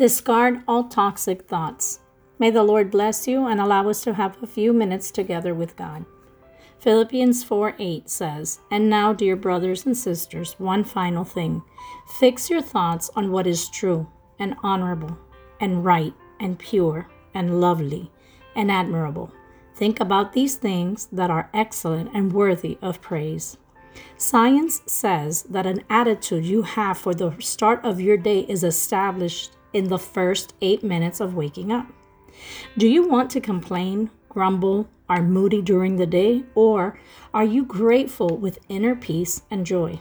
Discard all toxic thoughts. May the Lord bless you and allow us to have a few minutes together with God. Philippians 4 8 says, And now, dear brothers and sisters, one final thing. Fix your thoughts on what is true and honorable and right and pure and lovely and admirable. Think about these things that are excellent and worthy of praise. Science says that an attitude you have for the start of your day is established in the first eight minutes of waking up. Do you want to complain, grumble, are moody during the day, or are you grateful with inner peace and joy?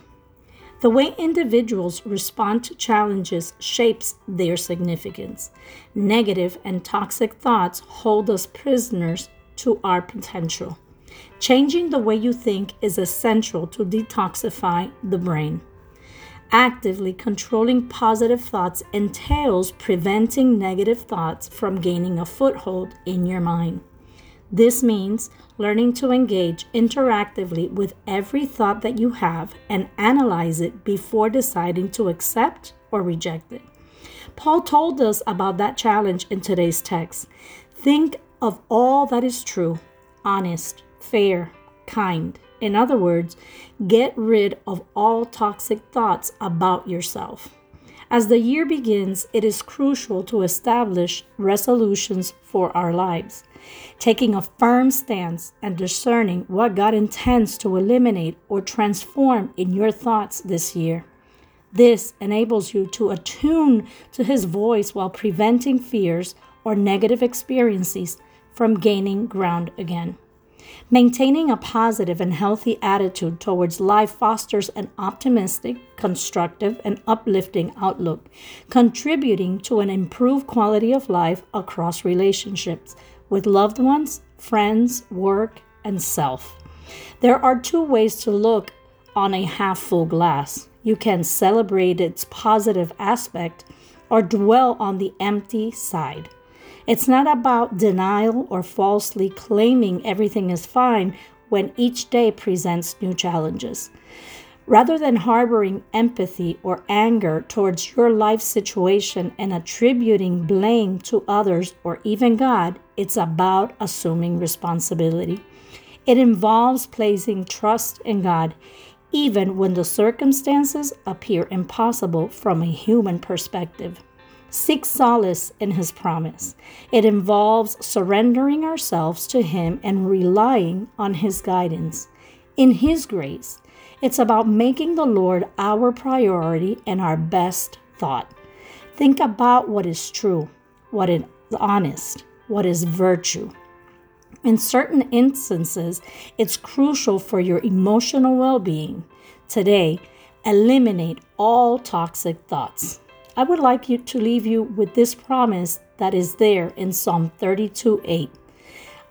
The way individuals respond to challenges shapes their significance. Negative and toxic thoughts hold us prisoners to our potential. Changing the way you think is essential to detoxify the brain. Actively controlling positive thoughts entails preventing negative thoughts from gaining a foothold in your mind. This means learning to engage interactively with every thought that you have and analyze it before deciding to accept or reject it. Paul told us about that challenge in today's text. Think of all that is true, honest, fair, kind, in other words, get rid of all toxic thoughts about yourself. As the year begins, it is crucial to establish resolutions for our lives, taking a firm stance and discerning what God intends to eliminate or transform in your thoughts this year. This enables you to attune to His voice while preventing fears or negative experiences from gaining ground again. Maintaining a positive and healthy attitude towards life fosters an optimistic, constructive, and uplifting outlook, contributing to an improved quality of life across relationships with loved ones, friends, work, and self. There are two ways to look on a half full glass. You can celebrate its positive aspect or dwell on the empty side. It's not about denial or falsely claiming everything is fine when each day presents new challenges. Rather than harboring empathy or anger towards your life situation and attributing blame to others or even God, it's about assuming responsibility. It involves placing trust in God, even when the circumstances appear impossible from a human perspective. Seek solace in His promise. It involves surrendering ourselves to Him and relying on His guidance. In His grace, it's about making the Lord our priority and our best thought. Think about what is true, what is honest, what is virtue. In certain instances, it's crucial for your emotional well being. Today, eliminate all toxic thoughts. I would like you to leave you with this promise that is there in Psalm 32 8.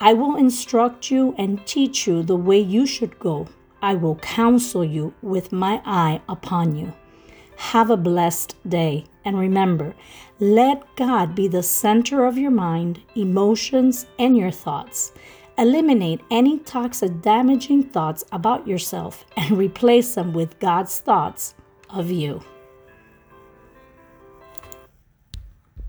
I will instruct you and teach you the way you should go. I will counsel you with my eye upon you. Have a blessed day. And remember, let God be the center of your mind, emotions, and your thoughts. Eliminate any toxic, damaging thoughts about yourself and replace them with God's thoughts of you.